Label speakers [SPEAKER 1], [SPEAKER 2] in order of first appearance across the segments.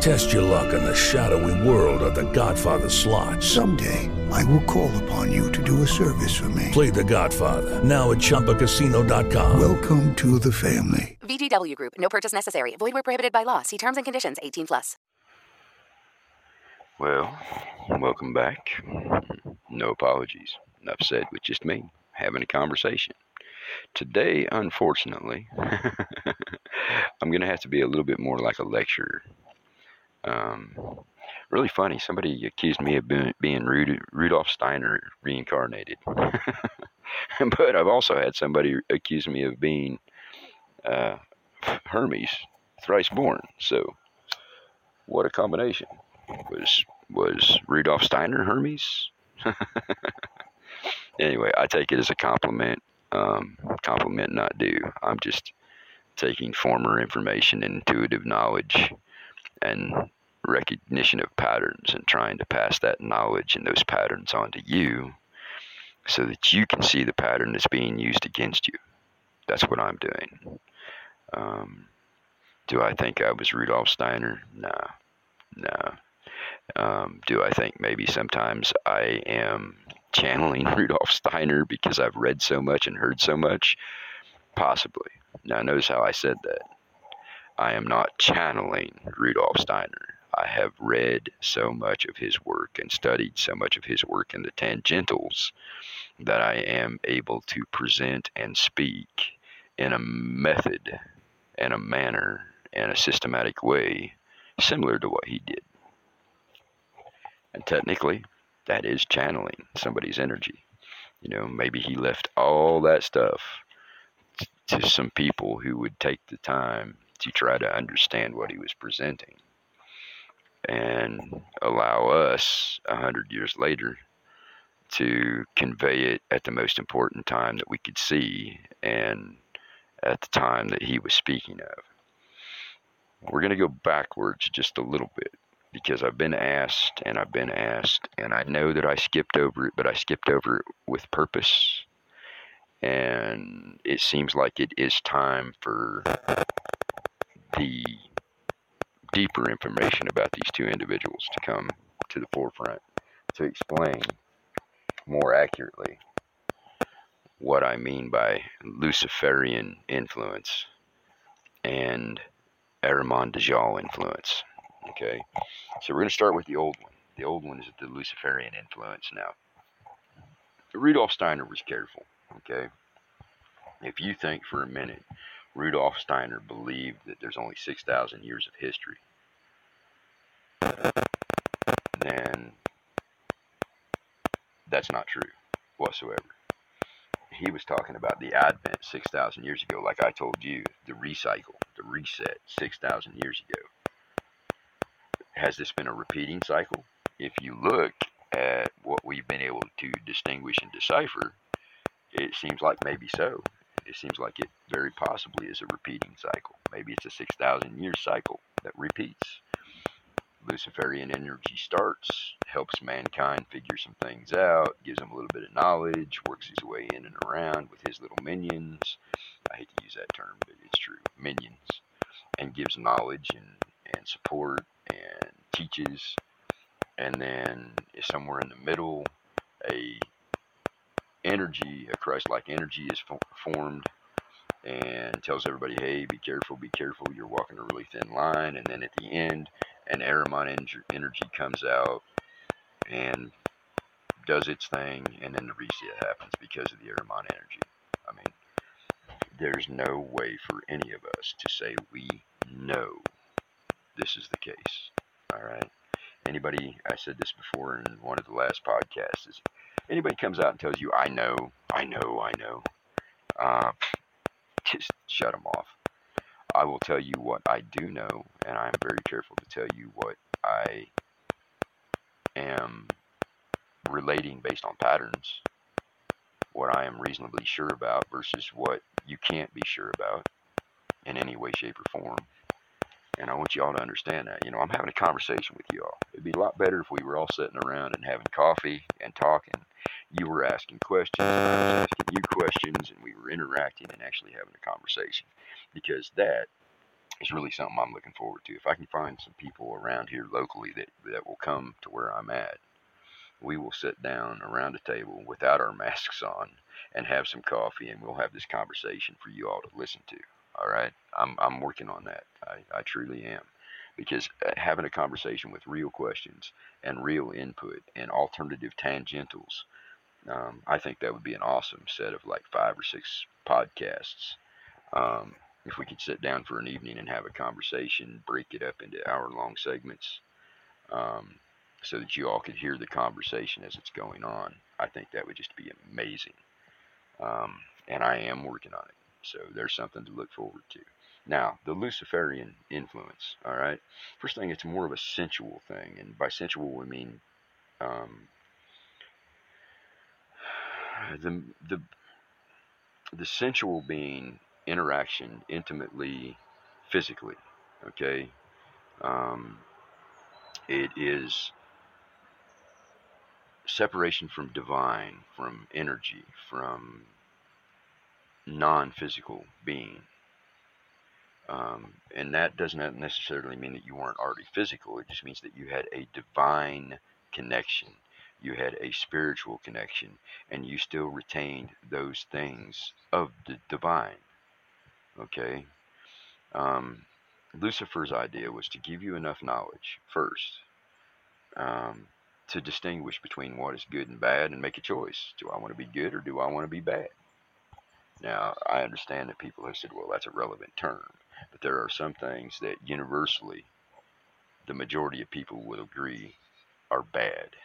[SPEAKER 1] Test your luck in the shadowy world of The Godfather slot.
[SPEAKER 2] Someday, I will call upon you to do a service for me.
[SPEAKER 1] Play The Godfather now at ChumbaCasino.com.
[SPEAKER 2] Welcome to the family.
[SPEAKER 3] VGW Group. No purchase necessary. Void where prohibited by law. See terms and conditions. 18 plus.
[SPEAKER 4] Well, welcome back. No apologies. Enough said with just me having a conversation. Today, unfortunately, I'm going to have to be a little bit more like a lecturer. Um, really funny. Somebody accused me of being, Rud- Rudolf Steiner reincarnated. but I've also had somebody accuse me of being uh, Hermes thrice born. So, what a combination. Was was Rudolf Steiner Hermes? anyway, I take it as a compliment. Um, compliment not due. I'm just taking former information, and intuitive knowledge, and recognition of patterns and trying to pass that knowledge and those patterns on to you so that you can see the pattern that's being used against you. That's what I'm doing. Um, do I think I was Rudolf Steiner? No. No. Um, do I think maybe sometimes I am channeling Rudolf Steiner because I've read so much and heard so much? Possibly. Now, notice how I said that. I am not channeling Rudolf Steiner. I have read so much of his work and studied so much of his work in the tangentials that I am able to present and speak in a method and a manner and a systematic way similar to what he did. And technically, that is channeling somebody's energy. You know, maybe he left all that stuff to some people who would take the time to try to understand what he was presenting and allow us a hundred years later to convey it at the most important time that we could see and at the time that he was speaking of. We're going to go backwards just a little bit because I've been asked and I've been asked, and I know that I skipped over it, but I skipped over it with purpose. And it seems like it is time for the deeper information about these two individuals to come to the forefront to explain more accurately what I mean by Luciferian influence and Ahriman Dajjal influence. Okay, so we're going to start with the old one. The old one is the Luciferian influence. Now, Rudolf Steiner was careful. Okay, if you think for a minute Rudolf Steiner believed that there's only 6,000 years of history, then that's not true whatsoever. He was talking about the advent 6,000 years ago, like I told you, the recycle, the reset 6,000 years ago. Has this been a repeating cycle? If you look at what we've been able to distinguish and decipher, it seems like maybe so. It seems like it very possibly is a repeating cycle. Maybe it's a 6,000 year cycle that repeats. Luciferian energy starts, helps mankind figure some things out, gives him a little bit of knowledge, works his way in and around with his little minions. I hate to use that term, but it's true. Minions. And gives knowledge and, and support and teaches. And then somewhere in the middle, a energy, a Christ-like energy is formed and tells everybody, hey, be careful, be careful, you're walking a really thin line. And then at the end, an Ahriman energy comes out and does its thing, and then the reset happens because of the Ahriman energy. I mean, there's no way for any of us to say we know this is the case. All right. Anybody, I said this before in one of the last podcasts, is anybody comes out and tells you, I know, I know, I know, uh, just shut them off. I will tell you what I do know, and I'm very careful to tell you what I am relating based on patterns, what I am reasonably sure about versus what you can't be sure about in any way shape, or form. And I want y'all to understand that. You know, I'm having a conversation with y'all. It'd be a lot better if we were all sitting around and having coffee and talking. You were asking questions, and I was asking you questions, and we were interacting and actually having a conversation. Because that is really something I'm looking forward to. If I can find some people around here locally that, that will come to where I'm at, we will sit down around a table without our masks on and have some coffee, and we'll have this conversation for you all to listen to. All right, I'm I'm working on that. I, I truly am, because uh, having a conversation with real questions and real input and alternative tangentials, um, I think that would be an awesome set of like five or six podcasts. Um, if we could sit down for an evening and have a conversation, break it up into hour-long segments, um, so that you all could hear the conversation as it's going on, I think that would just be amazing. Um, and I am working on it. So there's something to look forward to. Now, the Luciferian influence, all right? First thing, it's more of a sensual thing. And by sensual, we mean um, the, the, the sensual being interaction intimately, physically, okay? Um, it is separation from divine, from energy, from non physical being. Um, and that doesn't necessarily mean that you weren't already physical, it just means that you had a divine connection. You had a spiritual connection, and you still retained those things of the divine. Okay? Um, Lucifer's idea was to give you enough knowledge first um, to distinguish between what is good and bad and make a choice. Do I want to be good or do I want to be bad? Now, I understand that people have said, well, that's a relevant term, but there are some things that universally the majority of people would agree are bad.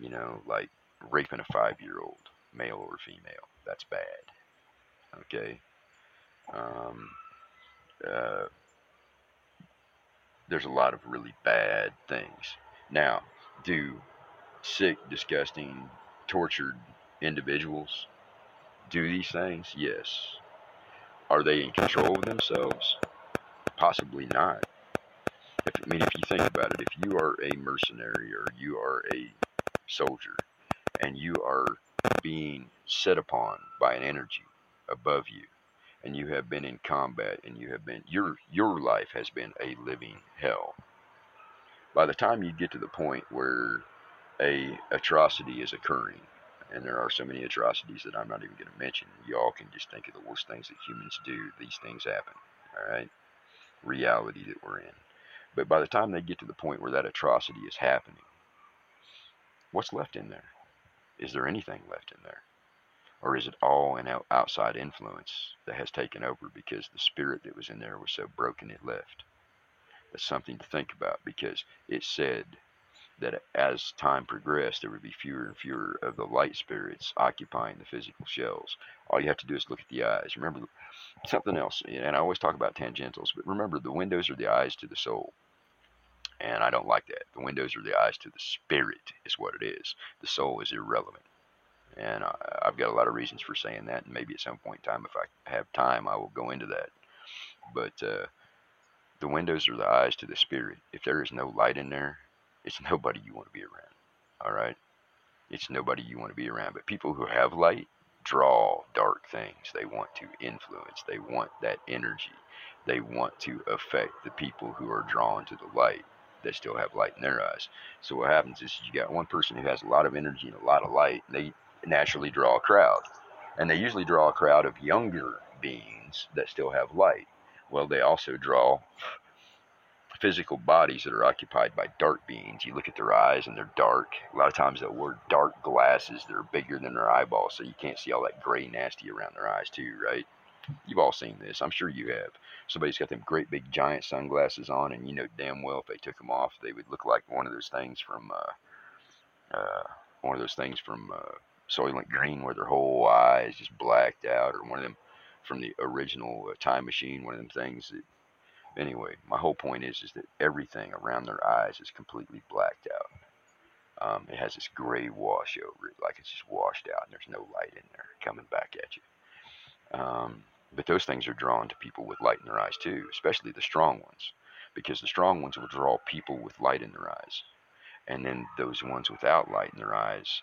[SPEAKER 4] You know, like raping a five year old, male or female. That's bad. Okay? Um, uh, there's a lot of really bad things. Now, do sick, disgusting, tortured individuals do these things? Yes. Are they in control of themselves? Possibly not. If, I mean, if you think about it, if you are a mercenary or you are a soldier and you are being set upon by an energy above you and you have been in combat and you have been your your life has been a living hell by the time you get to the point where a atrocity is occurring and there are so many atrocities that I'm not even going to mention. Y'all can just think of the worst things that humans do. These things happen. All right, reality that we're in. But by the time they get to the point where that atrocity is happening, what's left in there? Is there anything left in there? Or is it all an outside influence that has taken over because the spirit that was in there was so broken it left? That's something to think about because it said that as time progressed, there would be fewer and fewer of the light spirits occupying the physical shells. All you have to do is look at the eyes. Remember something else, and I always talk about tangentials, but remember the windows are the eyes to the soul. And I don't like that. The windows are the eyes to the spirit, is what it is. The soul is irrelevant. And I, I've got a lot of reasons for saying that, and maybe at some point in time, if I have time, I will go into that. But uh, the windows are the eyes to the spirit. If there is no light in there, it's nobody you want to be around. All right? It's nobody you want to be around. But people who have light draw dark things. They want to influence. They want that energy. They want to affect the people who are drawn to the light that still have light in their eyes. So what happens is you got one person who has a lot of energy and a lot of light, and they naturally draw a crowd. And they usually draw a crowd of younger beings that still have light. Well, they also draw physical bodies that are occupied by dark beings. You look at their eyes and they're dark. A lot of times they'll wear dark glasses that are bigger than their eyeballs, so you can't see all that gray nasty around their eyes too, right? You've all seen this. I'm sure you have. Somebody's got them great big giant sunglasses on, and you know damn well if they took them off, they would look like one of those things from uh, uh, one of those things from uh, Soylent Green, where their whole eye is just blacked out, or one of them from the original uh, Time Machine, one of them things that Anyway, my whole point is is that everything around their eyes is completely blacked out. Um, it has this gray wash over it, like it's just washed out, and there's no light in there coming back at you. Um, But those things are drawn to people with light in their eyes too, especially the strong ones, because the strong ones will draw people with light in their eyes. And then those ones without light in their eyes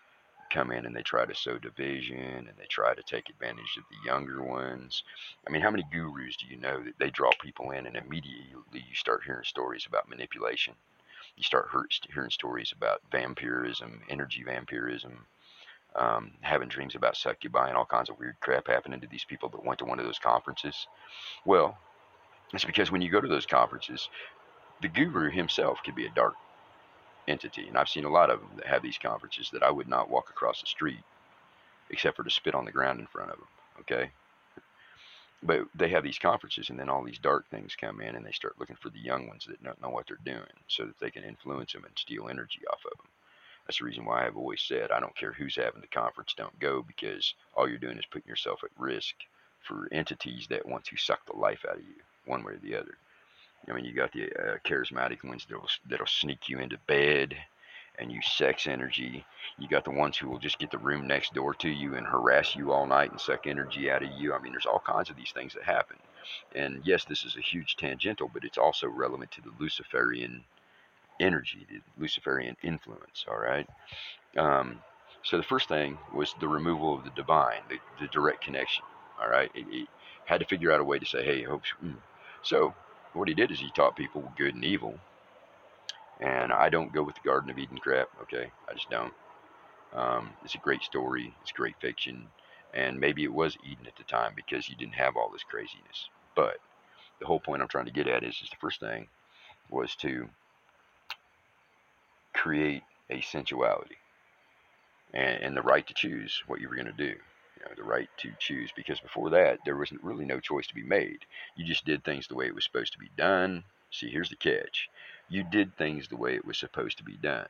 [SPEAKER 4] come in and they try to sow division and they try to take advantage of the younger ones. I mean, how many gurus do you know that they draw people in and immediately you start hearing stories about manipulation? You start hearing stories about vampirism, energy vampirism, um, having dreams about succubi and all kinds of weird crap happening to these people that went to one of those conferences. Well, it's because when you go to those conferences, the guru himself could be a dark entity. And I've seen a lot of them that have these conferences that I would not walk across the street except for to spit on the ground in front of them. Okay. But they have these conferences, and then all these dark things come in, and they start looking for the young ones that don't know what they're doing, so that they can influence them and steal energy off of them. That's the reason why I've always said I don't care who's having the conference, don't go because all you're doing is putting yourself at risk for entities that want to suck the life out of you, one way or the other. I mean, you got the uh, charismatic ones that'll that'll sneak you into bed and use sex energy. You got the ones who will just get the room next door to you and harass you all night and suck energy out of you. I mean, there's all kinds of these things that happen. And yes, this is a huge tangential, but it's also relevant to the Luciferian energy, the Luciferian influence. All right. Um, so the first thing was the removal of the divine, the, the direct connection. All right. It had to figure out a way to say, hey, hope. Mm. So what he did is he taught people good and evil. And I don't go with the Garden of Eden crap, okay? I just don't. Um, it's a great story, it's great fiction, and maybe it was Eden at the time because you didn't have all this craziness. But the whole point I'm trying to get at is, is the first thing was to create a sensuality and, and the right to choose what you were going to do you know, the right to choose because before that there wasn't really no choice to be made. You just did things the way it was supposed to be done. See, here's the catch. You did things the way it was supposed to be done.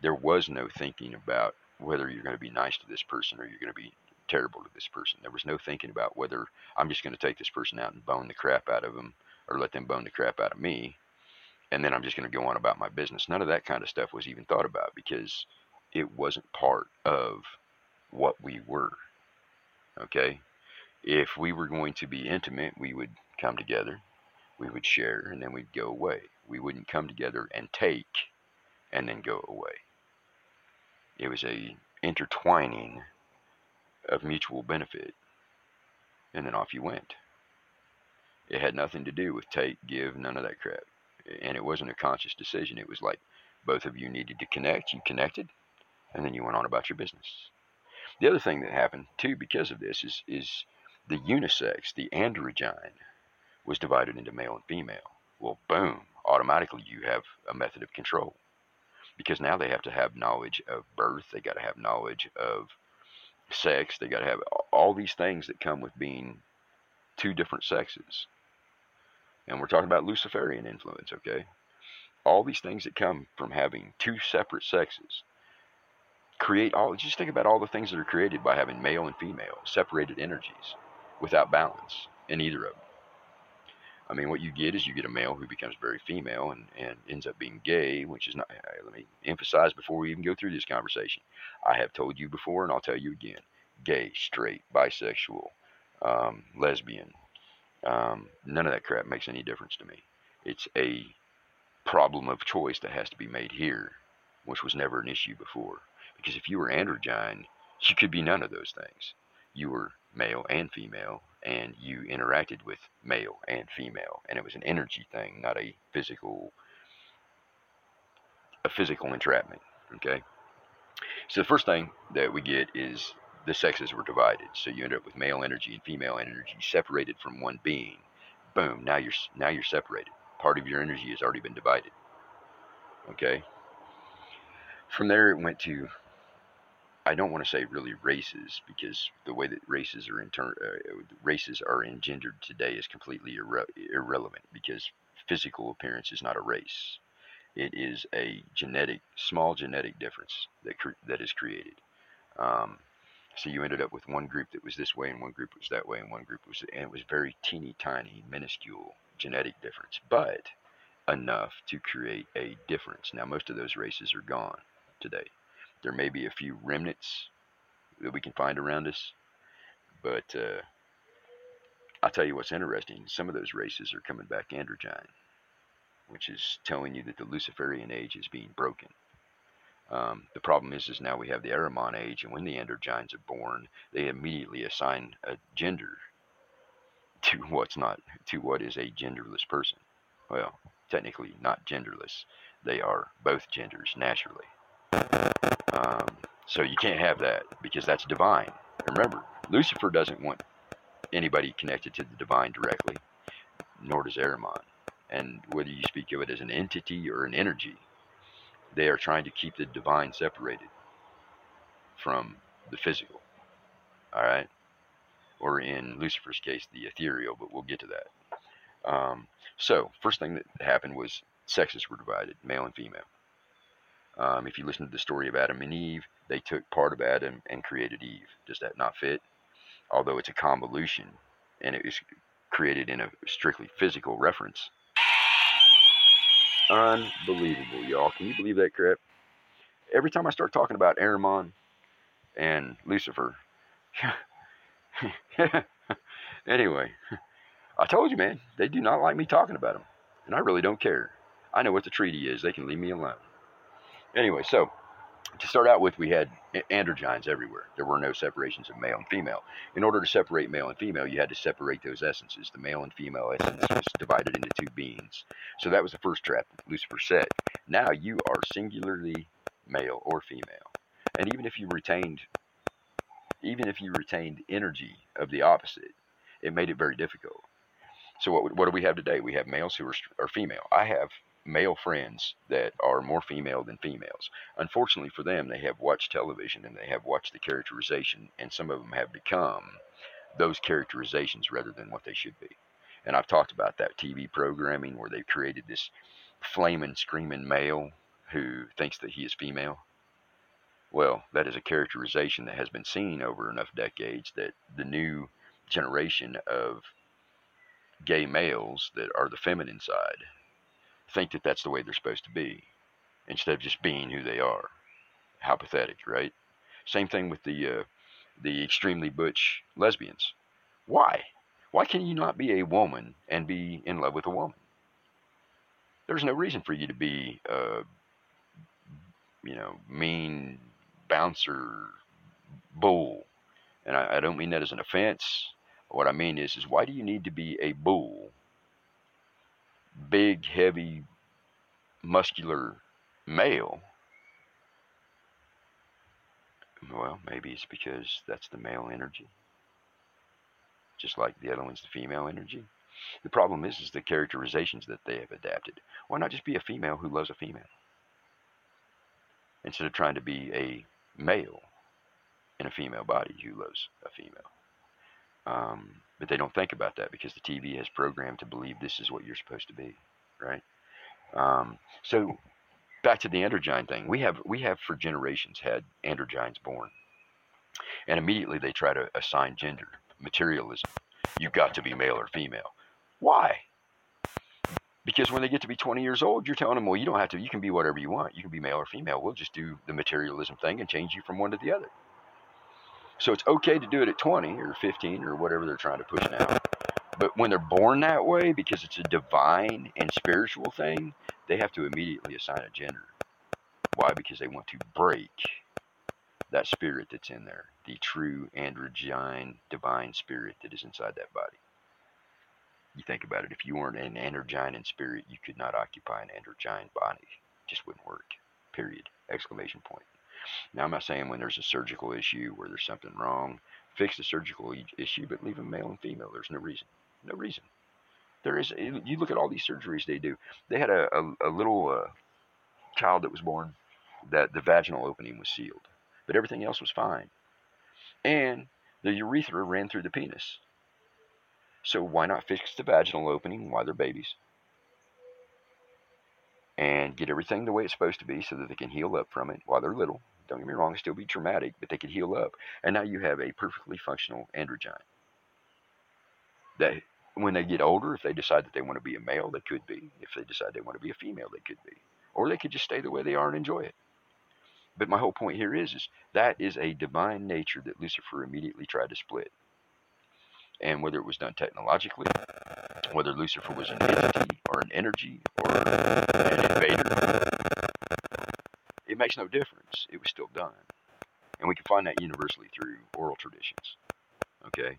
[SPEAKER 4] There was no thinking about whether you're going to be nice to this person or you're going to be terrible to this person. There was no thinking about whether I'm just going to take this person out and bone the crap out of them or let them bone the crap out of me and then I'm just going to go on about my business. None of that kind of stuff was even thought about because it wasn't part of what we were. Okay? If we were going to be intimate, we would come together, we would share, and then we'd go away. We wouldn't come together and take and then go away. It was a intertwining of mutual benefit, and then off you went. It had nothing to do with take, give, none of that crap. And it wasn't a conscious decision. It was like both of you needed to connect, you connected, and then you went on about your business. The other thing that happened too because of this is is the unisex, the androgyne, was divided into male and female. Well, boom, automatically you have a method of control because now they have to have knowledge of birth. They got to have knowledge of sex. They got to have all these things that come with being two different sexes. And we're talking about Luciferian influence, okay? All these things that come from having two separate sexes create all just think about all the things that are created by having male and female separated energies without balance in either of them i mean what you get is you get a male who becomes very female and, and ends up being gay which is not let me emphasize before we even go through this conversation i have told you before and i'll tell you again gay straight bisexual um, lesbian um, none of that crap makes any difference to me it's a problem of choice that has to be made here which was never an issue before because if you were androgyne, you could be none of those things. You were male and female, and you interacted with male and female, and it was an energy thing, not a physical a physical entrapment. Okay. So the first thing that we get is the sexes were divided. So you end up with male energy and female energy separated from one being. Boom. Now you're now you're separated. Part of your energy has already been divided. Okay. From there, it went to I don't want to say really races because the way that races are inter- uh, races are engendered today is completely irre- irrelevant because physical appearance is not a race. It is a genetic, small genetic difference that cre- that is created. Um, so you ended up with one group that was this way, and one group was that way, and one group was, and it was very teeny tiny, minuscule genetic difference, but enough to create a difference. Now most of those races are gone today. There may be a few remnants that we can find around us, but uh, I'll tell you what's interesting. Some of those races are coming back androgyne, which is telling you that the Luciferian age is being broken. Um, the problem is, is now we have the Ahriman age, and when the androgynes are born, they immediately assign a gender to what's not to what is a genderless person. Well, technically not genderless. They are both genders naturally. Um, so you can't have that because that's divine. Remember, Lucifer doesn't want anybody connected to the divine directly, nor does Ahriman. And whether you speak of it as an entity or an energy, they are trying to keep the divine separated from the physical. All right? Or in Lucifer's case, the ethereal, but we'll get to that. Um, so, first thing that happened was sexes were divided, male and female. Um, if you listen to the story of Adam and Eve, they took part of Adam and created Eve. Does that not fit? Although it's a convolution and it was created in a strictly physical reference. Unbelievable, y'all. Can you believe that crap? Every time I start talking about Ahriman and Lucifer, anyway, I told you, man, they do not like me talking about them. And I really don't care. I know what the treaty is. They can leave me alone. Anyway, so to start out with, we had androgynes everywhere. There were no separations of male and female. In order to separate male and female, you had to separate those essences. The male and female essence was divided into two beings. So that was the first trap Lucifer set. Now you are singularly male or female. And even if you retained even if you retained energy of the opposite, it made it very difficult. So what, what do we have today? We have males who are, are female. I have male friends that are more female than females. Unfortunately for them, they have watched television and they have watched the characterization, and some of them have become those characterizations rather than what they should be. And I've talked about that TV programming where they've created this flaming, screaming male who thinks that he is female. Well, that is a characterization that has been seen over enough decades that the new generation of gay males that are the feminine side think that that's the way they're supposed to be instead of just being who they are. How pathetic, right? Same thing with the uh, the extremely butch lesbians. Why? Why can you not be a woman and be in love with a woman? There's no reason for you to be, uh, you know, mean bouncer bull. And I, I don't mean that as an offense. What I mean is, is why do you need to be a bull big, heavy, muscular male, well, maybe it's because that's the male energy. Just like the other one's the female energy. The problem is, is the characterizations that they have adapted. Why not just be a female who loves a female? Instead of trying to be a male in a female body who loves a female. Um, but they don't think about that because the TV has programmed to believe this is what you're supposed to be, right? Um, so back to the androgyne thing, we have we have for generations had androgynes born, and immediately they try to assign gender, materialism. You've got to be male or female. Why? Because when they get to be 20 years old, you're telling them, well, you don't have to. You can be whatever you want. You can be male or female. We'll just do the materialism thing and change you from one to the other. So it's okay to do it at 20 or 15 or whatever they're trying to push now. But when they're born that way, because it's a divine and spiritual thing, they have to immediately assign a gender. Why? Because they want to break that spirit that's in there, the true androgyne divine spirit that is inside that body. You think about it, if you weren't an androgyne in spirit, you could not occupy an androgyne body. It just wouldn't work. Period. Exclamation point. Now, I'm not saying when there's a surgical issue where there's something wrong, fix the surgical issue, but leave them male and female. There's no reason. No reason. There is. You look at all these surgeries they do. They had a, a, a little uh, child that was born that the vaginal opening was sealed, but everything else was fine, and the urethra ran through the penis. So why not fix the vaginal opening while they're babies? and get everything the way it's supposed to be so that they can heal up from it while they're little. Don't get me wrong, still be traumatic, but they can heal up. And now you have a perfectly functional androgyne. That when they get older, if they decide that they want to be a male, they could be. If they decide they want to be a female, they could be. Or they could just stay the way they are and enjoy it. But my whole point here is, is that is a divine nature that Lucifer immediately tried to split. and whether it was done technologically, whether Lucifer was an entity or an energy or an it makes no difference. It was still done. And we can find that universally through oral traditions. Okay?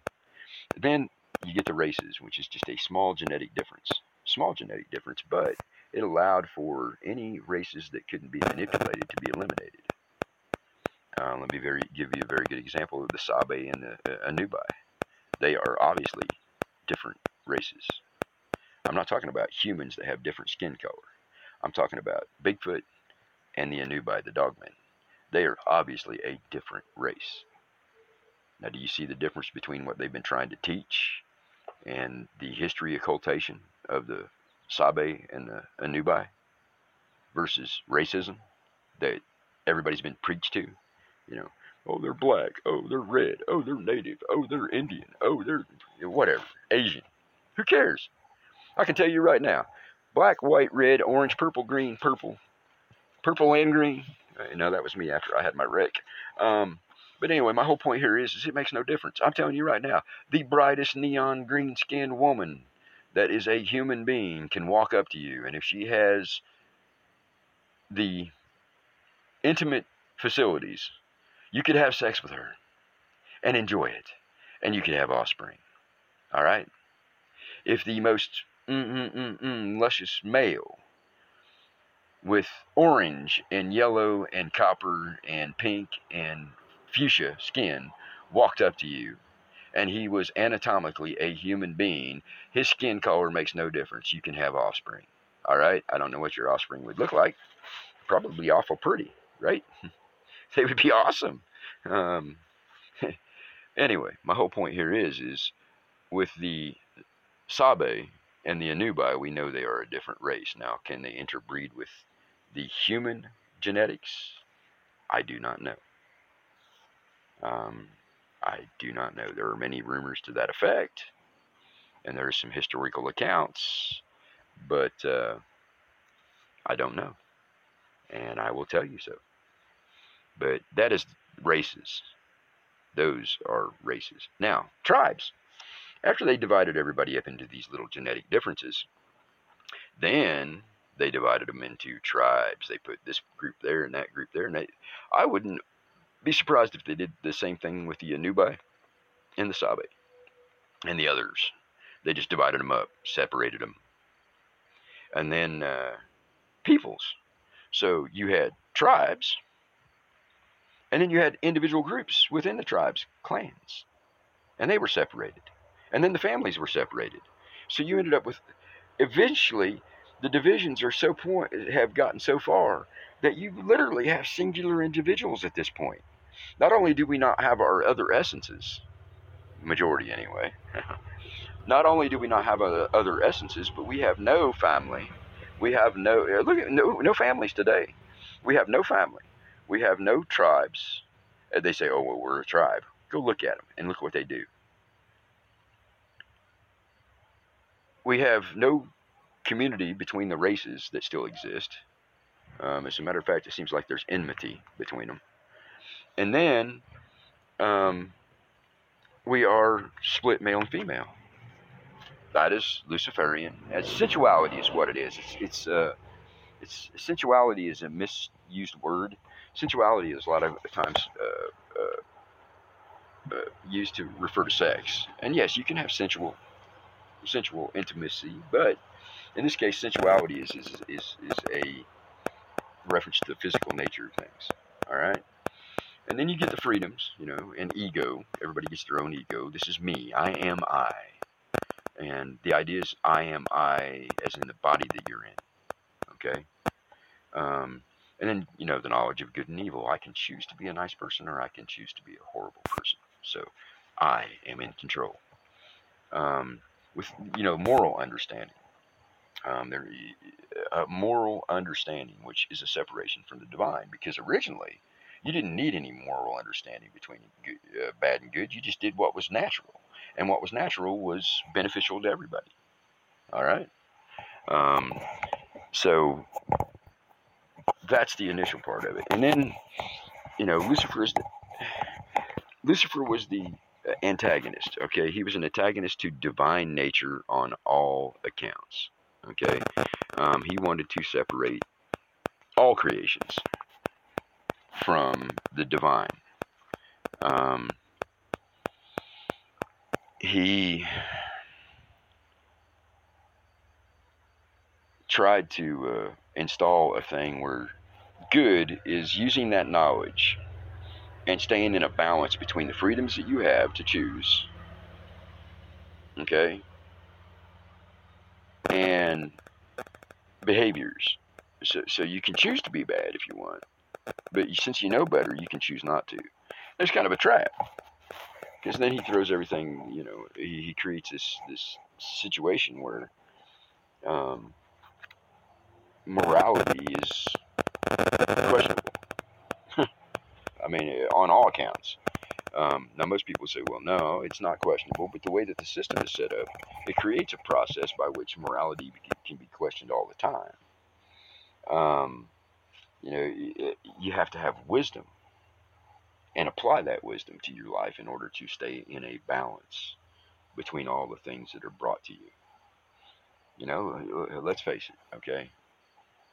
[SPEAKER 4] Then you get the races, which is just a small genetic difference. Small genetic difference, but it allowed for any races that couldn't be manipulated to be eliminated. Uh, let me very, give you a very good example of the Sabe and the uh, Anubai. They are obviously different races. I'm not talking about humans that have different skin color. I'm talking about Bigfoot and the Anubai, the dogmen. They are obviously a different race. Now, do you see the difference between what they've been trying to teach and the history occultation of the Sabe and the Anubai versus racism that everybody's been preached to? You know, oh, they're black. Oh, they're red. Oh, they're native. Oh, they're Indian. Oh, they're whatever. Asian. Who cares? I can tell you right now black, white, red, orange, purple, green, purple, purple and green. Uh, no, that was me after I had my wreck. Um, but anyway, my whole point here is, is it makes no difference. I'm telling you right now, the brightest neon green skinned woman that is a human being can walk up to you, and if she has the intimate facilities, you could have sex with her and enjoy it, and you could have offspring. All right? If the most mm-mm-mm-mm luscious male with orange and yellow and copper and pink and fuchsia skin walked up to you and he was anatomically a human being, his skin color makes no difference. You can have offspring. All right? I don't know what your offspring would look like. Probably awful pretty, right? they would be awesome. Um, anyway, my whole point here is is with the Sabe and the Anubai, we know they are a different race. Now, can they interbreed with the human genetics? I do not know. Um, I do not know. There are many rumors to that effect, and there are some historical accounts, but uh, I don't know. And I will tell you so. But that is races. Those are races. Now, tribes. After they divided everybody up into these little genetic differences, then they divided them into tribes. They put this group there and that group there. And they, I wouldn't be surprised if they did the same thing with the Anubai and the Sabe and the others. They just divided them up, separated them. And then uh, peoples. So you had tribes and then you had individual groups within the tribes, clans, and they were separated. And then the families were separated. So you ended up with, eventually, the divisions are so point have gotten so far that you literally have singular individuals at this point. Not only do we not have our other essences, majority anyway, not only do we not have other essences, but we have no family. We have no uh, look at no no families today. We have no family. We have no tribes. They say, oh, well, we're a tribe. Go look at them and look what they do. We have no community between the races that still exist. Um, as a matter of fact, it seems like there's enmity between them. And then um, we are split male and female. That is Luciferian. And sensuality is what it is. It's, it's, uh, it's sensuality is a misused word sensuality is a lot of times uh, uh, uh, used to refer to sex. And yes, you can have sensual, sensual intimacy, but in this case, sensuality is is, is, is a reference to the physical nature of things. All right. And then you get the freedoms, you know, and ego. Everybody gets their own ego. This is me. I am I. And the idea is I am I as in the body that you're in. Okay? Um, and then, you know, the knowledge of good and evil. I can choose to be a nice person or I can choose to be a horrible person. So I am in control. Um, with, you know, moral understanding. Um, there, a moral understanding, which is a separation from the divine, because originally you didn't need any moral understanding between uh, bad and good. You just did what was natural, and what was natural was beneficial to everybody. All right. Um, so that's the initial part of it. And then, you know, Lucifer is the, Lucifer was the antagonist. Okay, he was an antagonist to divine nature on all accounts. Okay, um, he wanted to separate all creations from the divine. Um, he tried to uh, install a thing where good is using that knowledge and staying in a balance between the freedoms that you have to choose, okay, and behaviors. So, so you can choose to be bad if you want, but since you know better, you can choose not to. There's kind of a trap because then he throws everything. You know, he, he creates this this situation where um, morality is questionable. I mean, on all accounts. Um, now, most people say, well, no, it's not questionable, but the way that the system is set up, it creates a process by which morality can be questioned all the time. Um, you know, you have to have wisdom and apply that wisdom to your life in order to stay in a balance between all the things that are brought to you. You know, let's face it, okay?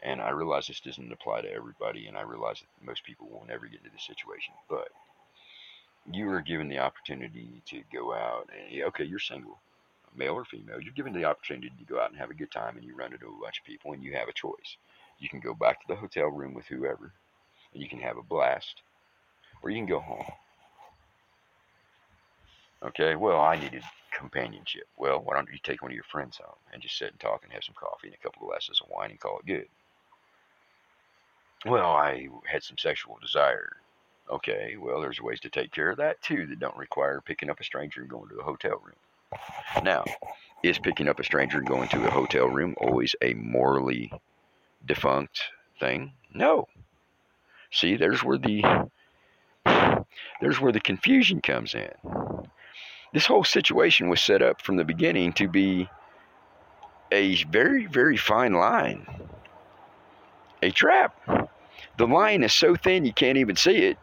[SPEAKER 4] And I realize this doesn't apply to everybody, and I realize that most people will never get into this situation, but you are given the opportunity to go out and, okay, you're single, male or female, you're given the opportunity to go out and have a good time, and you run into a bunch of people, and you have a choice. You can go back to the hotel room with whoever, and you can have a blast, or you can go home. Okay, well, I needed companionship. Well, why don't you take one of your friends home and just sit and talk and have some coffee and a couple of glasses of wine and call it good? Well, I had some sexual desire. Okay, well, there's ways to take care of that too that don't require picking up a stranger and going to a hotel room. Now, is picking up a stranger and going to a hotel room always a morally defunct thing? No. See, there's where the there's where the confusion comes in. This whole situation was set up from the beginning to be a very, very fine line, a trap. The line is so thin you can't even see it.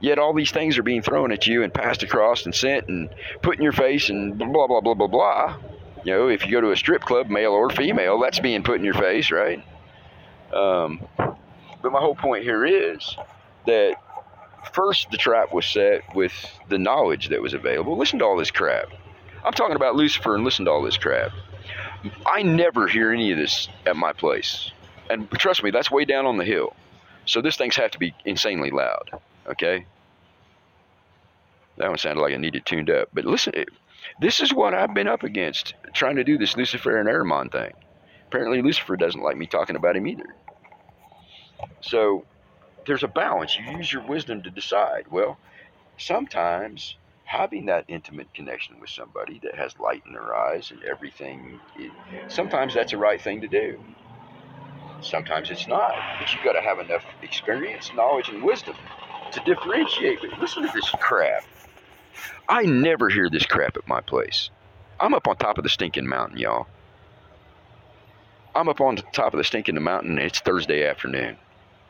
[SPEAKER 4] Yet all these things are being thrown at you and passed across and sent and put in your face and blah, blah, blah, blah, blah. You know, if you go to a strip club, male or female, that's being put in your face, right? Um, but my whole point here is that first the trap was set with the knowledge that was available. Listen to all this crap. I'm talking about Lucifer and listen to all this crap. I never hear any of this at my place. And trust me, that's way down on the hill. So this thing's have to be insanely loud. Okay? That one sounded like it needed tuned up. But listen, eh, this is what I've been up against trying to do this Lucifer and Ahriman thing. Apparently, Lucifer doesn't like me talking about him either. So there's a balance. You use your wisdom to decide. Well, sometimes having that intimate connection with somebody that has light in their eyes and everything, it, sometimes that's the right thing to do. Sometimes it's not. But you've got to have enough experience, knowledge, and wisdom to differentiate. But listen to this crap. I never hear this crap at my place. I'm up on top of the stinking mountain, y'all. I'm up on the top of the stinking mountain. It's Thursday afternoon.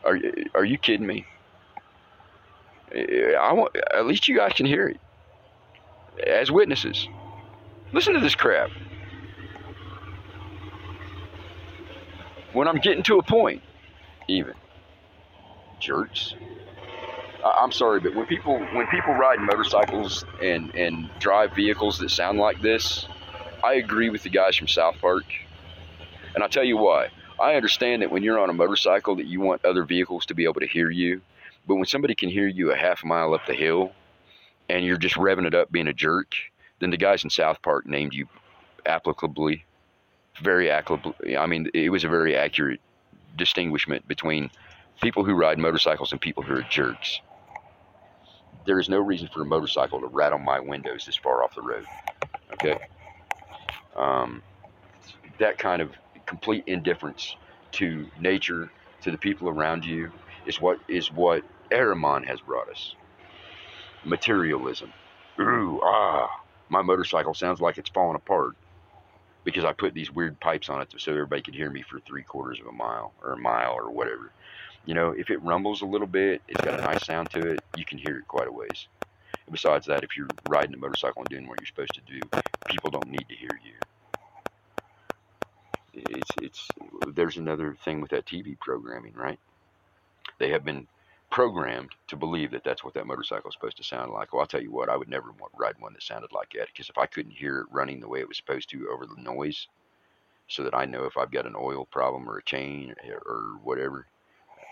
[SPEAKER 4] Are are you kidding me? I want at least you guys can hear it as witnesses. Listen to this crap. When I'm getting to a point, even jerks. I'm sorry, but when people when people ride motorcycles and and drive vehicles that sound like this, I agree with the guys from South Park. And I'll tell you why. I understand that when you're on a motorcycle that you want other vehicles to be able to hear you, but when somebody can hear you a half mile up the hill and you're just revving it up being a jerk, then the guys in South Park named you applicably, very applicably. I mean, it was a very accurate distinguishment between people who ride motorcycles and people who are jerks. There is no reason for a motorcycle to rattle my windows this far off the road. Okay? Um, that kind of complete indifference to nature, to the people around you, is what is what Ahriman has brought us. Materialism. Ooh, ah, my motorcycle sounds like it's falling apart because I put these weird pipes on it so everybody could hear me for three quarters of a mile or a mile or whatever. You know, if it rumbles a little bit, it's got a nice sound to it, you can hear it quite a ways. And besides that, if you're riding a motorcycle and doing what you're supposed to do, people don't need to hear you. It's it's there's another thing with that TV programming, right? They have been programmed to believe that that's what that motorcycle is supposed to sound like. Well, I'll tell you what, I would never want, to ride one that sounded like that because if I couldn't hear it running the way it was supposed to over the noise, so that I know if I've got an oil problem or a chain or, or whatever,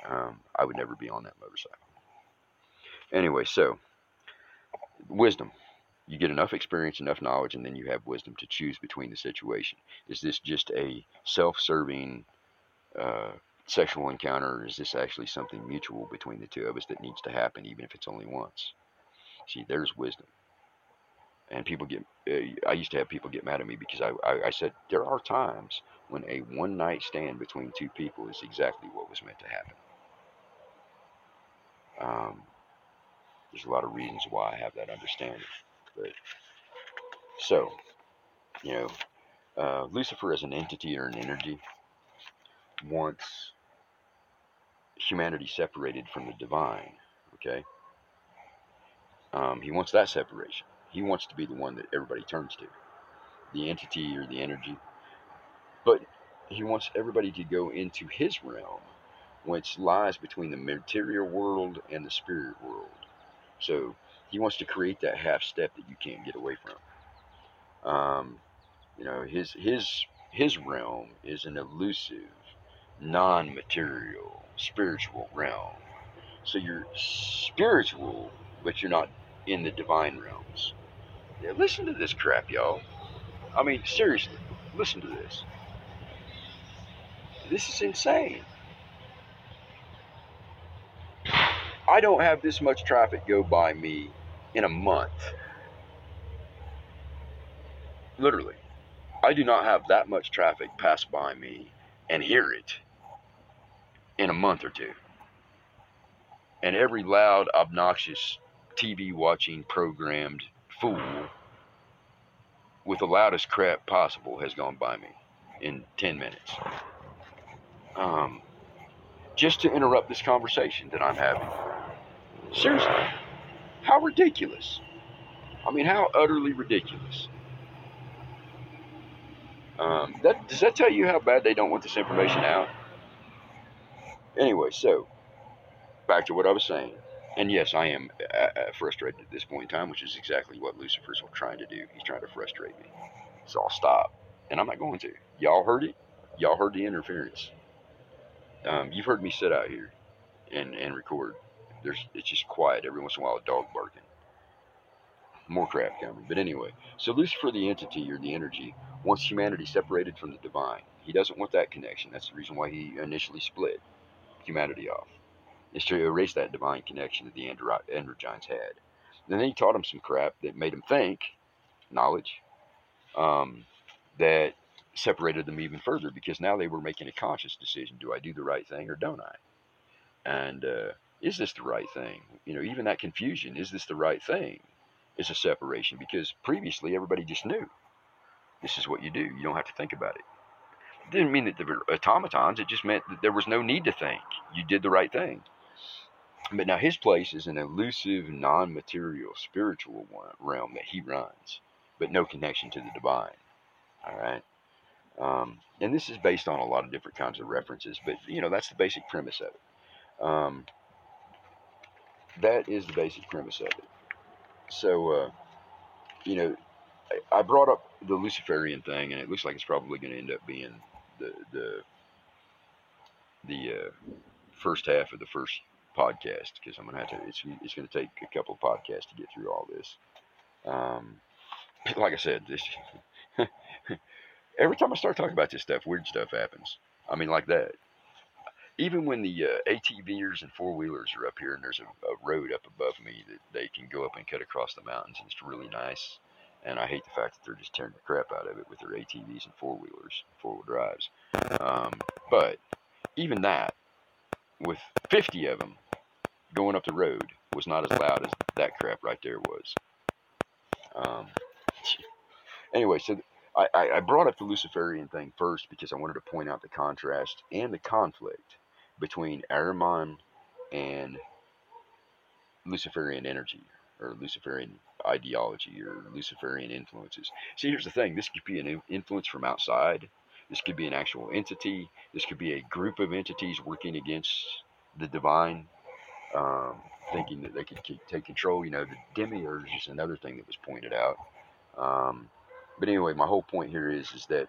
[SPEAKER 4] um, I would never be on that motorcycle. Anyway, so wisdom. You get enough experience, enough knowledge, and then you have wisdom to choose between the situation. Is this just a self serving uh, sexual encounter, or is this actually something mutual between the two of us that needs to happen, even if it's only once? See, there's wisdom. And people get, uh, I used to have people get mad at me because I, I, I said there are times when a one night stand between two people is exactly what was meant to happen. Um, there's a lot of reasons why I have that understanding. But so, you know, uh, Lucifer as an entity or an energy wants humanity separated from the divine. Okay, um, he wants that separation. He wants to be the one that everybody turns to, the entity or the energy. But he wants everybody to go into his realm, which lies between the material world and the spirit world. So he wants to create that half step that you can't get away from. Um, you know, his his his realm is an elusive, non-material, spiritual realm. So you're spiritual, but you're not in the divine realms. Yeah, listen to this crap, y'all. I mean, seriously, listen to this. This is insane. I don't have this much traffic go by me in a month. Literally. I do not have that much traffic pass by me and hear it in a month or two. And every loud, obnoxious, TV watching, programmed fool with the loudest crap possible has gone by me in 10 minutes. Um, just to interrupt this conversation that I'm having. Seriously, how ridiculous. I mean, how utterly ridiculous. Um, that, does that tell you how bad they don't want this information out? Anyway, so back to what I was saying. And yes, I am uh, uh, frustrated at this point in time, which is exactly what Lucifer's trying to do. He's trying to frustrate me. So I'll stop. And I'm not going to. Y'all heard it? Y'all heard the interference. Um, you've heard me sit out here and, and record. There's it's just quiet every once in a while, a dog barking. More crap coming. But anyway, so Lucifer, the entity or the energy, wants humanity separated from the divine. He doesn't want that connection. That's the reason why he initially split humanity off, is to erase that divine connection that the Androgynes had. And then he taught them some crap that made them think, knowledge, um, that separated them even further because now they were making a conscious decision: do I do the right thing or don't I? And uh, is this the right thing? You know, even that confusion: is this the right thing? Is a separation because previously everybody just knew this is what you do. You don't have to think about it. Didn't mean that they were automatons. It just meant that there was no need to think. You did the right thing. But now his place is an elusive, non-material, spiritual realm that he runs, but no connection to the divine. All right. Um, and this is based on a lot of different kinds of references, but you know that's the basic premise of it. Um, that is the basic premise of it. So, uh, you know, I, I brought up the Luciferian thing, and it looks like it's probably going to end up being the the the uh, first half of the first podcast because I'm gonna have to. It's it's gonna take a couple of podcasts to get through all this. Um, like I said, this every time I start talking about this stuff, weird stuff happens. I mean, like that. Even when the uh, ATVers and four wheelers are up here, and there's a, a road up above me that they can go up and cut across the mountains, and it's really nice. And I hate the fact that they're just tearing the crap out of it with their ATVs and four wheelers, four wheel drives. Um, but even that, with 50 of them going up the road, was not as loud as that crap right there was. Um, anyway, so I, I brought up the Luciferian thing first because I wanted to point out the contrast and the conflict between Ahriman and Luciferian energy or Luciferian ideology or Luciferian influences. See, here's the thing this could be an influence from outside, this could be an actual entity, this could be a group of entities working against the divine. Um, thinking that they could take control. You know, the demiurge is another thing that was pointed out. Um, but anyway, my whole point here is is that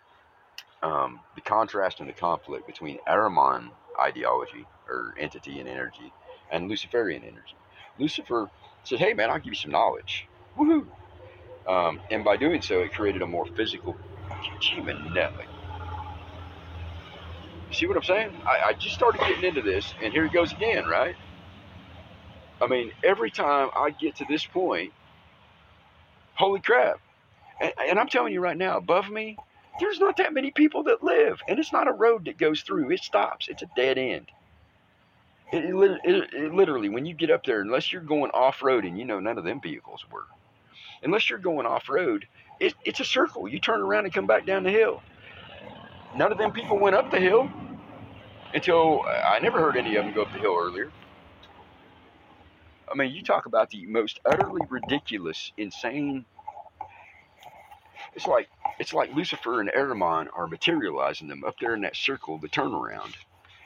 [SPEAKER 4] um, the contrast and the conflict between Ahriman ideology or entity and energy and Luciferian energy. Lucifer said, "Hey man, I'll give you some knowledge." Woohoo! Um, and by doing so, it created a more physical human network. See what I'm saying? I, I just started getting into this, and here it goes again, right? I mean, every time I get to this point, holy crap. And, and, I'm telling you right now, above me, there's not that many people that live. And it's not a road that goes through, it stops. It's a dead end. It, it, it, it literally, when you get up there, unless you're going off road, and you know none of them vehicles were, unless you're going off road, it's a circle. You turn around and come back down the hill. None of them people went up the hill until uh, I never heard any of them go up the hill earlier. I mean, you talk about the most utterly ridiculous, insane. It's like it's like Lucifer and Ahriman are materializing them up there in that circle, the turnaround,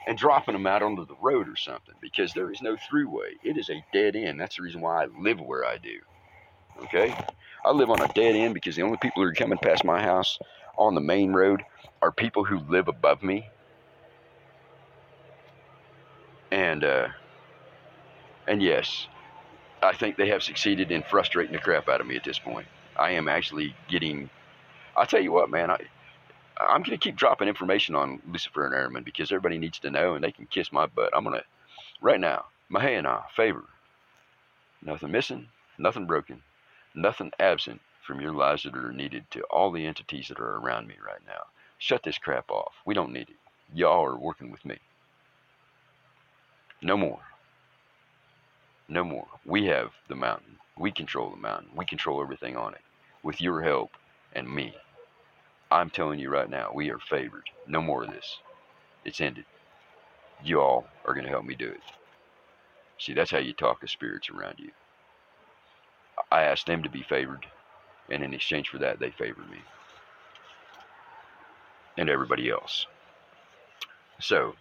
[SPEAKER 4] and dropping them out onto the road or something because there is no throughway. It is a dead end. That's the reason why I live where I do. Okay, I live on a dead end because the only people who are coming past my house on the main road are people who live above me. And uh, and yes, I think they have succeeded in frustrating the crap out of me at this point. I am actually getting. I'll tell you what, man. I, I'm going to keep dropping information on Lucifer and Ahriman because everybody needs to know and they can kiss my butt. I'm going to, right now, Mahe Ohna, uh, favor. Nothing missing, nothing broken, nothing absent from your lives that are needed to all the entities that are around me right now. Shut this crap off. We don't need it. Y'all are working with me. No more. No more. We have the mountain. We control the mountain. We control everything on it. With your help and me. I'm telling you right now, we are favored. No more of this. It's ended. You all are going to help me do it. See, that's how you talk to spirits around you. I asked them to be favored, and in exchange for that, they favored me. And everybody else. So,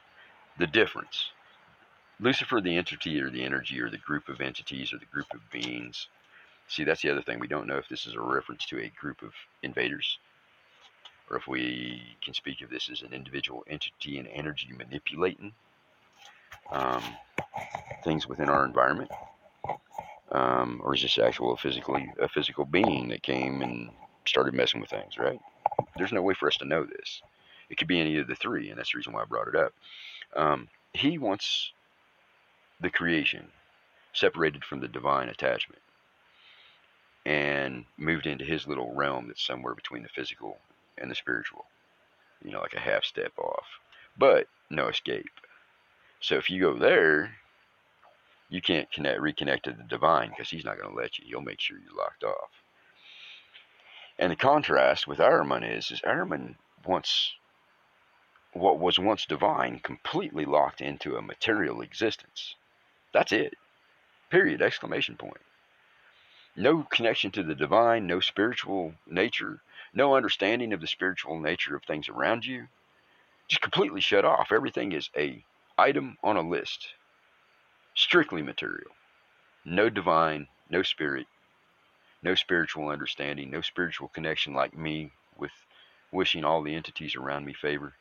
[SPEAKER 4] the difference Lucifer, the entity or the energy or the group of entities or the group of beings. See, that's the other thing. We don't know if this is a reference to a group of invaders or if we can speak of this as an individual entity and energy manipulating um, things within our environment. Um, or is this actual physically a physical being that came and started messing with things, right? There's no way for us to know this. It could be any of the three, and that's the reason why I brought it up. Um, he wants the creation, separated from the divine attachment, and moved into his little realm that's somewhere between the physical and the spiritual. You know, like a half step off, but no escape. So if you go there, you can't connect, reconnect to the divine because he's not going to let you. He'll make sure you're locked off. And the contrast with Ahriman is, is Ahriman wants what was once divine completely locked into a material existence. That's it. Period. Exclamation point. No connection to the divine, no spiritual nature, no understanding of the spiritual nature of things around you. Just completely shut off. Everything is a item on a list. Strictly material. No divine, no spirit, no spiritual understanding, no spiritual connection like me with wishing all the entities around me favor.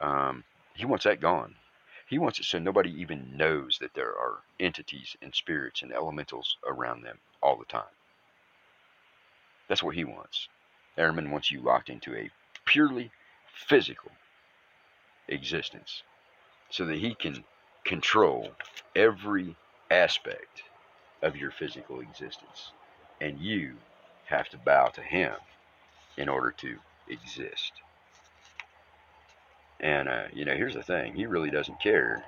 [SPEAKER 4] Um, he wants that gone. He wants it so nobody even knows that there are entities and spirits and elementals around them all the time. That's what he wants. Ahriman wants you locked into a purely physical existence so that he can control every aspect of your physical existence. And you have to bow to him in order to exist. And, uh, you know, here's the thing he really doesn't care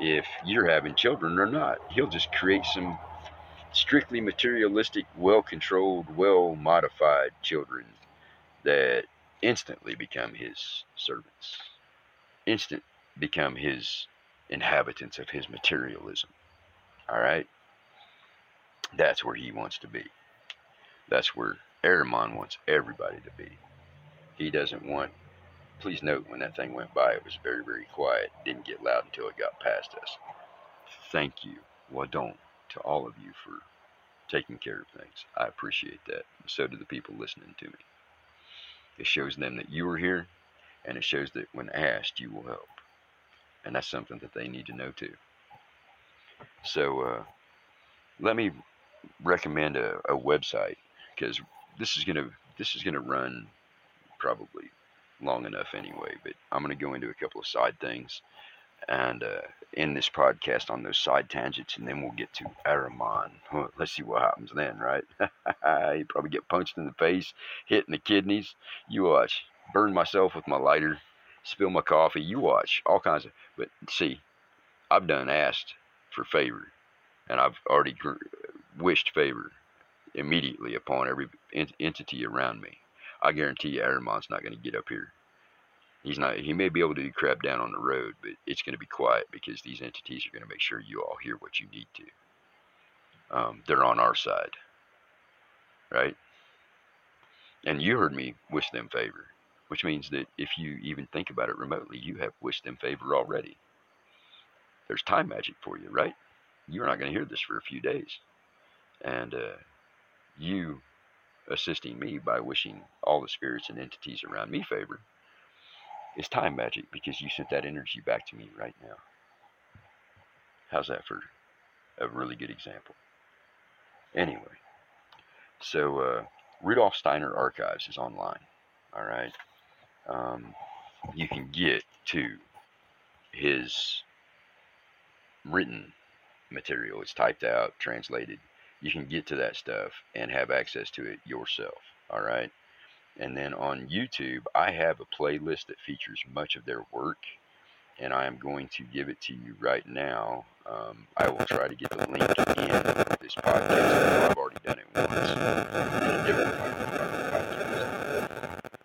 [SPEAKER 4] if you're having children or not. He'll just create some strictly materialistic, well controlled, well modified children that instantly become his servants, instant become his inhabitants of his materialism. All right? That's where he wants to be. That's where Ahriman wants everybody to be. He doesn't want. Please note when that thing went by, it was very, very quiet. Didn't get loud until it got past us. Thank you. Well, don't to all of you for taking care of things. I appreciate that. So do the people listening to me. It shows them that you are here, and it shows that when asked, you will help. And that's something that they need to know too. So uh, let me recommend a, a website because this is gonna this is gonna run probably long enough anyway. But I'm gonna go into a couple of side things and uh, end this podcast on those side tangents, and then we'll get to Ahriman. Let's see what happens then, right? you probably get punched in the face, hit in the kidneys. You watch. Burn myself with my lighter, spill my coffee. You watch. All kinds of. But see, I've done asked for favor, and I've already wished favor immediately upon every ent- entity around me. I guarantee you, Ahriman's not going to get up here. He's not. He may be able to do crap down on the road, but it's going to be quiet because these entities are going to make sure you all hear what you need to. Um, they're on our side, right? And you heard me wish them favor, which means that if you even think about it remotely, you have wished them favor already. There's time magic for you, right? You're not going to hear this for a few days, and uh, you assisting me by wishing all the spirits and entities around me favor is time magic because you sent that energy back to me right now. How's that for a really good example? Anyway, so uh, Rudolf Steiner Archives is online. All right. Um, you can get to his written material. It's typed out, translated, you can get to that stuff and have access to it yourself. All right. And then on YouTube, I have a playlist that features much of their work, and I am going to give it to you right now. Um, I will try to get the link in this podcast. I've already done it once in a different podcast,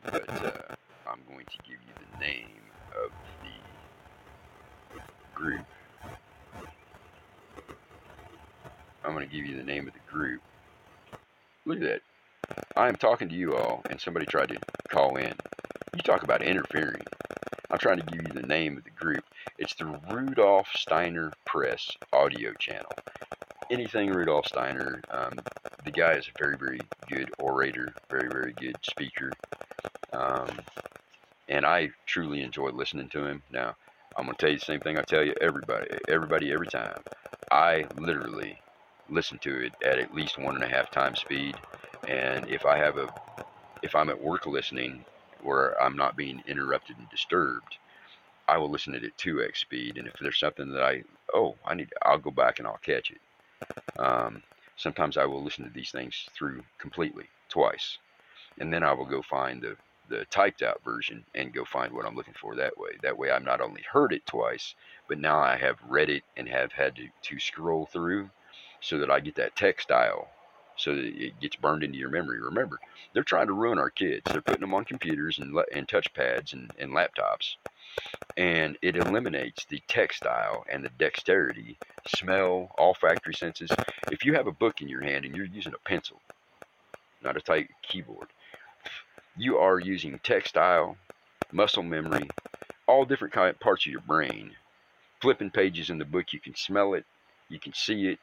[SPEAKER 4] but uh, I'm going to give you the name of the group I'm going to give you the name of the group. Look at that. I am talking to you all, and somebody tried to call in. You talk about interfering. I'm trying to give you the name of the group. It's the Rudolf Steiner Press audio channel. Anything Rudolf Steiner. Um, the guy is a very, very good orator, very, very good speaker. Um, and I truly enjoy listening to him. Now, I'm going to tell you the same thing I tell you everybody, everybody every time. I literally listen to it at at least one and a half times speed. And if I have a, if I'm at work listening where I'm not being interrupted and disturbed, I will listen to it at 2x speed. And if there's something that I, oh, I need, I'll go back and I'll catch it. Um, sometimes I will listen to these things through completely twice. And then I will go find the, the typed out version and go find what I'm looking for that way. That way I've not only heard it twice, but now I have read it and have had to, to scroll through so that I get that textile so that it gets burned into your memory. Remember, they're trying to ruin our kids. They're putting them on computers and, and touchpads and, and laptops. And it eliminates the textile and the dexterity, smell, olfactory senses. If you have a book in your hand and you're using a pencil, not a tight keyboard, you are using textile, muscle memory, all different kind of parts of your brain. Flipping pages in the book, you can smell it, you can see it,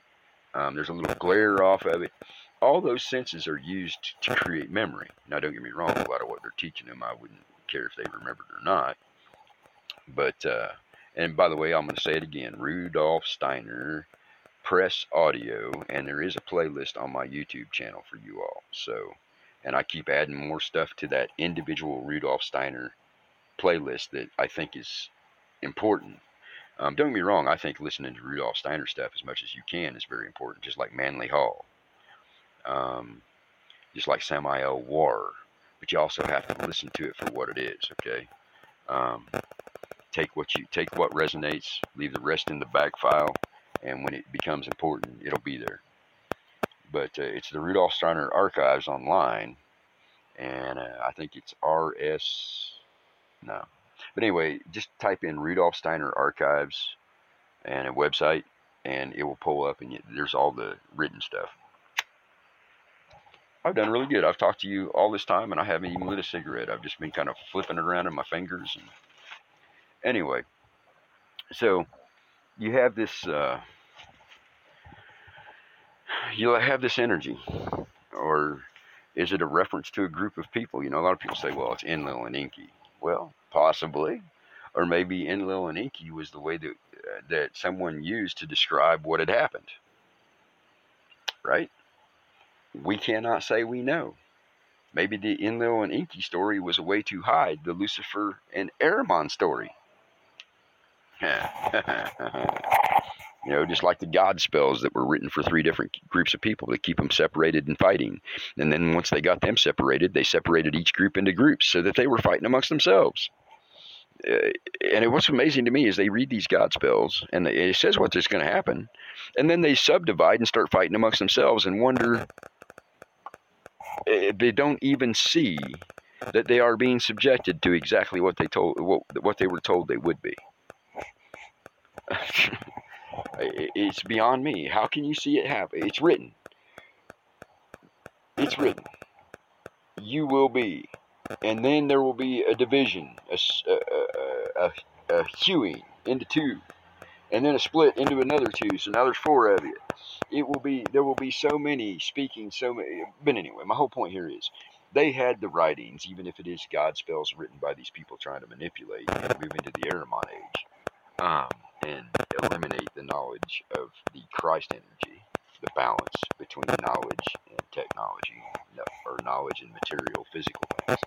[SPEAKER 4] um, there's a little glare off of it. All those senses are used to create memory. Now, don't get me wrong, a lot of what they're teaching them, I wouldn't care if they remembered or not. But, uh, and by the way, I'm going to say it again Rudolf Steiner Press Audio, and there is a playlist on my YouTube channel for you all. So, and I keep adding more stuff to that individual Rudolf Steiner playlist that I think is important um, don't get me wrong, I think listening to Rudolf Steiner stuff as much as you can is very important, just like Manly Hall, um, just like Samael War. But you also have to listen to it for what it is, okay? Um, take what you take what resonates, leave the rest in the back file, and when it becomes important, it'll be there. But uh, it's the Rudolf Steiner Archives online, and uh, I think it's RS. No, but anyway, just type in Rudolf Steiner Archives and a website, and it will pull up, and there's all the written stuff. I've done really good. I've talked to you all this time, and I haven't even lit a cigarette. I've just been kind of flipping it around in my fingers. And anyway, so you have this. Uh, you have this energy, or is it a reference to a group of people? You know, a lot of people say, "Well, it's Enlil and Enki." Well, possibly, or maybe Enlil and Enki was the way that uh, that someone used to describe what had happened. Right? We cannot say we know. Maybe the Enlil and Enki story was a way to hide the Lucifer and Ahriman story. You know, just like the God spells that were written for three different groups of people to keep them separated and fighting. And then once they got them separated, they separated each group into groups so that they were fighting amongst themselves. Uh, and what's amazing to me is they read these God spells and it says what's going to happen. And then they subdivide and start fighting amongst themselves and wonder, Eh, they don't even see that they are being subjected to exactly what they told what, what they were told they would be. It's beyond me. How can you see it happen? It's written. It's written. You will be. And then there will be a division, a, a, a, a hewing into two, and then a split into another two. So now there's four of you. It will be, there will be so many speaking so many. But anyway, my whole point here is they had the writings, even if it is God spells written by these people trying to manipulate and move into the Ahriman age. Um, and eliminate the knowledge of the Christ energy, the balance between knowledge and technology, or knowledge and material, physical things.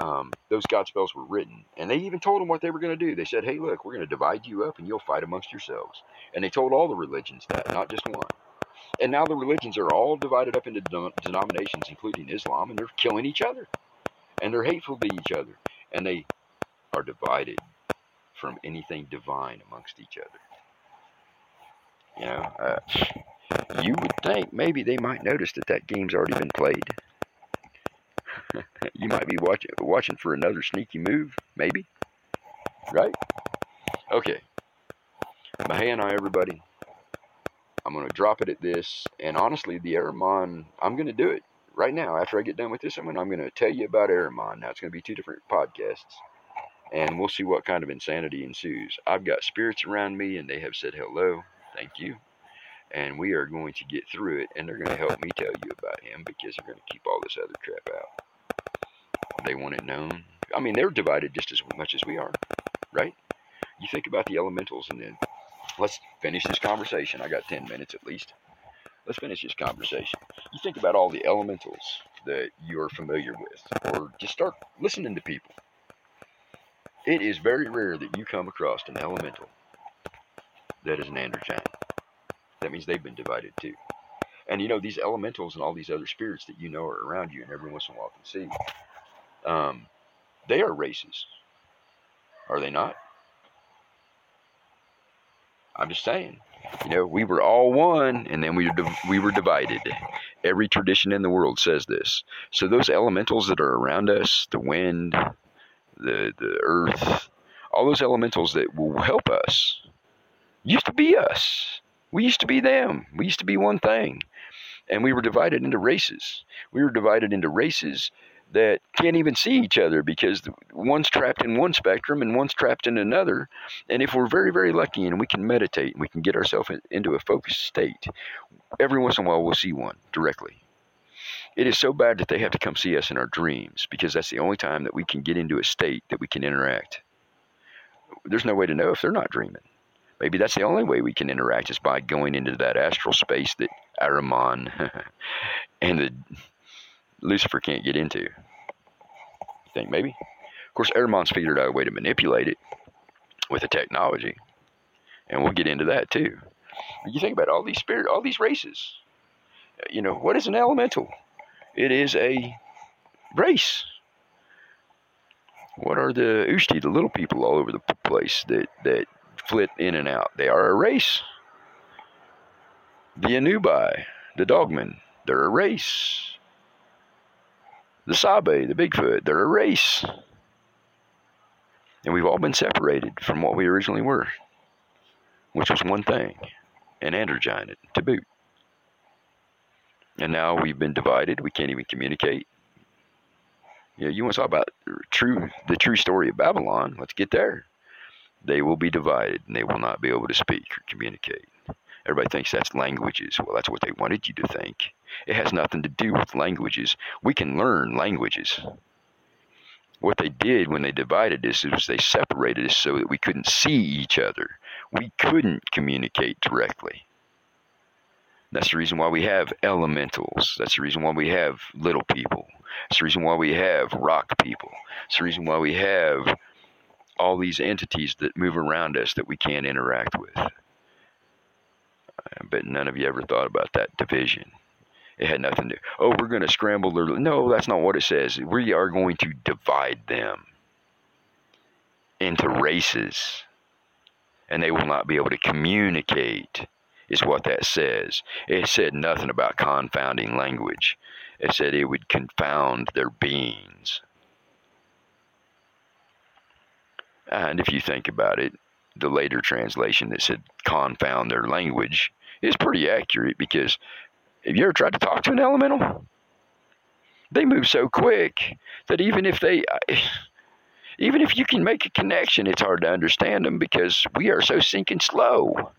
[SPEAKER 4] Um, those God spells were written, and they even told them what they were going to do. They said, "Hey, look, we're going to divide you up, and you'll fight amongst yourselves." And they told all the religions that, not just one. And now the religions are all divided up into denominations, including Islam, and they're killing each other, and they're hateful to each other, and they are divided from anything divine amongst each other. You know, uh, you would think maybe they might notice that that game's already been played. You might be watching watching for another sneaky move, maybe. Right? Okay. Mahaya and I, everybody. I'm to drop it at this. And honestly, the Ahriman, I'm to do it right now. After I get done with this I'm going to tell you about Ahriman. Now, it's to be two different podcasts and we'll see what kind of insanity ensues. I've got spirits around me, and they have said hello, thank you, and we are going to get through it, and they're going to help me tell you about him because they're going to keep all this other crap out. They want it known. I mean, they're divided just as much as we are, right? You think about the elementals, and then let's finish this conversation. I got 10 minutes at least. Let's finish this conversation. You think about all the elementals that you're familiar with, or just start listening to people it is very rare that you come across an elemental that is an androgyne. That means they've been divided too. And you know, these elementals and all these other spirits that you know are around you and every once in a while can see, um, they are races. Are they not? I'm just saying. You know, we were all one, and then we were, we were divided. Every tradition in the world says this. So those elementals that are around us, the wind, the, the earth, all those elementals that will help us used to be us. We used to be them. We used to be one thing. And we were divided into races. We were divided into races that can't even see each other because one's trapped in one spectrum and one's trapped in another. And if we're very, very lucky and we can meditate and we can get ourselves into a focused state, every once in a while we'll see one directly. It is so bad that they have to come see us in our dreams because that's the only time that we can get into a state that we can interact. There's no way to know if they're not dreaming. Maybe that's the only way we can interact is by going into that astral space that Ahriman and the Lucifer can't get into. You think maybe? Of course, Ahriman's figured out a way to manipulate it with the technology, and we'll get into that too. You think about all these spirit, all these races. You know, what is an elemental? It is a race. What are the Ushti, the little people all over the place that, that flit in and out? They are a race. The Anubai, the Dogmen, they're a race. The Sabe, the Bigfoot, they're a race. And we've all been separated from what we originally were, which was one thing, an androgyne to boot. And now we've been divided. We can't even communicate. You know, you want to talk about true the true story of Babylon? Let's get there. They will be divided, and they will not be able to speak or communicate. Everybody thinks that's languages. Well, that's what they wanted you to think. It has nothing to do with languages. We can learn languages. What they did when they divided us is they separated us so that we couldn't see each other. We couldn't communicate directly. That's the reason why we have elementals. That's the reason why we have little people. That's the reason why we have rock people. It's the reason why we have all these entities that move around us that we can't interact with. But none of you ever thought about that division. It had nothing to. Oh, we're going to scramble their. No, that's not what it says. We are going to divide them into races, and they will not be able to communicate. Is what that says. It said nothing about confounding language. It said it would confound their beings. And if you think about it, the later translation that said confound their language is pretty accurate because have you ever tried to talk to an elemental? They move so quick that even if they, even if you can make a connection, it's hard to understand them because we are so sinking slow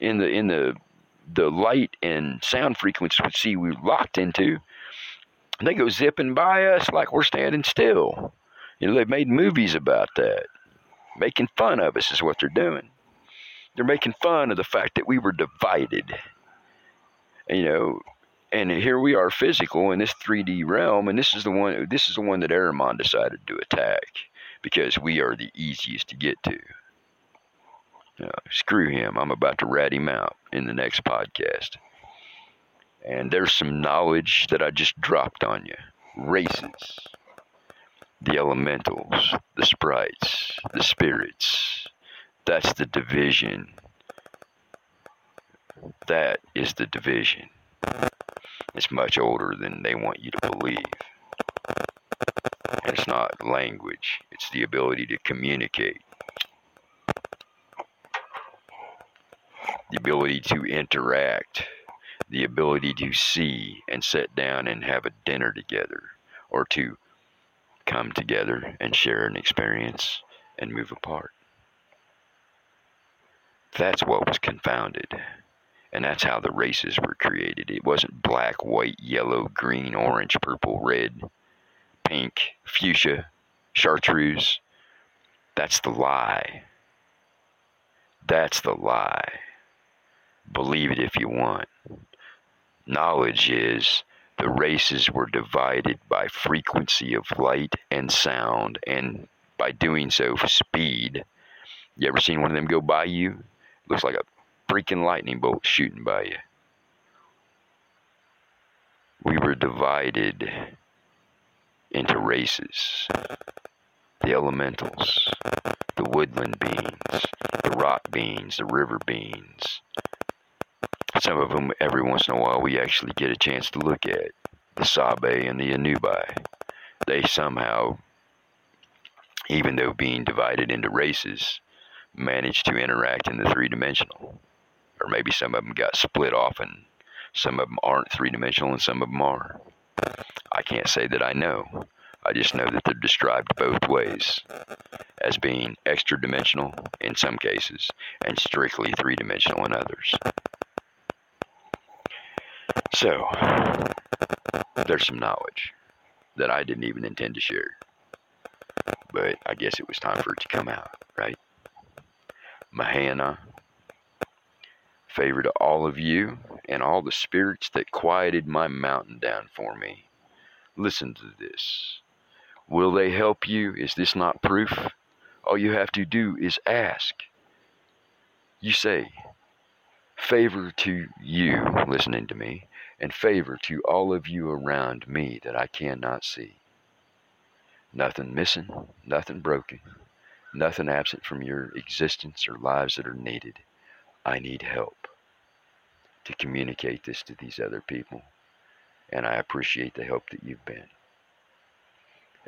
[SPEAKER 4] in the in the the light and sound frequency we're locked into. They go zipping by us like we're standing still. You know, they've made movies about that. Making fun of us is what they're doing. They're making fun of the fact that we were divided. You know, and here we are physical in this 3D realm, and this is the one this is the one that Ahriman decided to attack because we are the easiest to get to. You screw him. I'm about to rat him out in the next podcast. And there's some knowledge that I just dropped on you. Races the elementals, the sprites, the spirits. That's the division. That is the division. It's much older than they want you to believe. And it's not language, it's the ability to communicate. The ability to interact, the ability to see and sit down and have a dinner together, or to come together and share an experience and move apart. That's what was confounded. And that's how the races were created. It wasn't black, white, yellow, green, orange, purple, red, pink, fuchsia, chartreuse. That's the lie. That's the lie. Believe it if you want. Knowledge is the races were divided by frequency of light and sound, and by doing so, speed. You ever seen one of them go by you? Looks like a freaking lightning bolt shooting by you. We were divided into races the elementals, the woodland beings, the rock beings, the river beings, some of them, every once in a while, we actually get a chance to look at. The Sabe and the Anubai. They somehow, even though being divided into races, managed to interact in the three dimensional. Or maybe some of them got split off and some of them aren't three dimensional and some of them are. I can't say that I know. I just know that they're described both ways as being extra dimensional in some cases and strictly three dimensional in others. So, there's some knowledge that I didn't even intend to share. But I guess it was time for it to come out, right? Mahe Ohna, favor to all of you and all the spirits that quieted my mountain down for me. Listen to this. Will they help you? Is this not proof? All you have to do is ask. You say, favor to you, listening to me, and favor to all of you around me that I cannot see. Nothing missing, nothing broken, nothing absent from your existence or lives that are needed. I need help to communicate this to these other people, and I appreciate the help that you've been.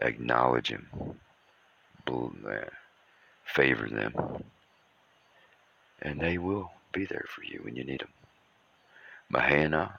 [SPEAKER 4] Acknowledge them, uh, favor them, and they will be there for you when you need them. Mahe Ohna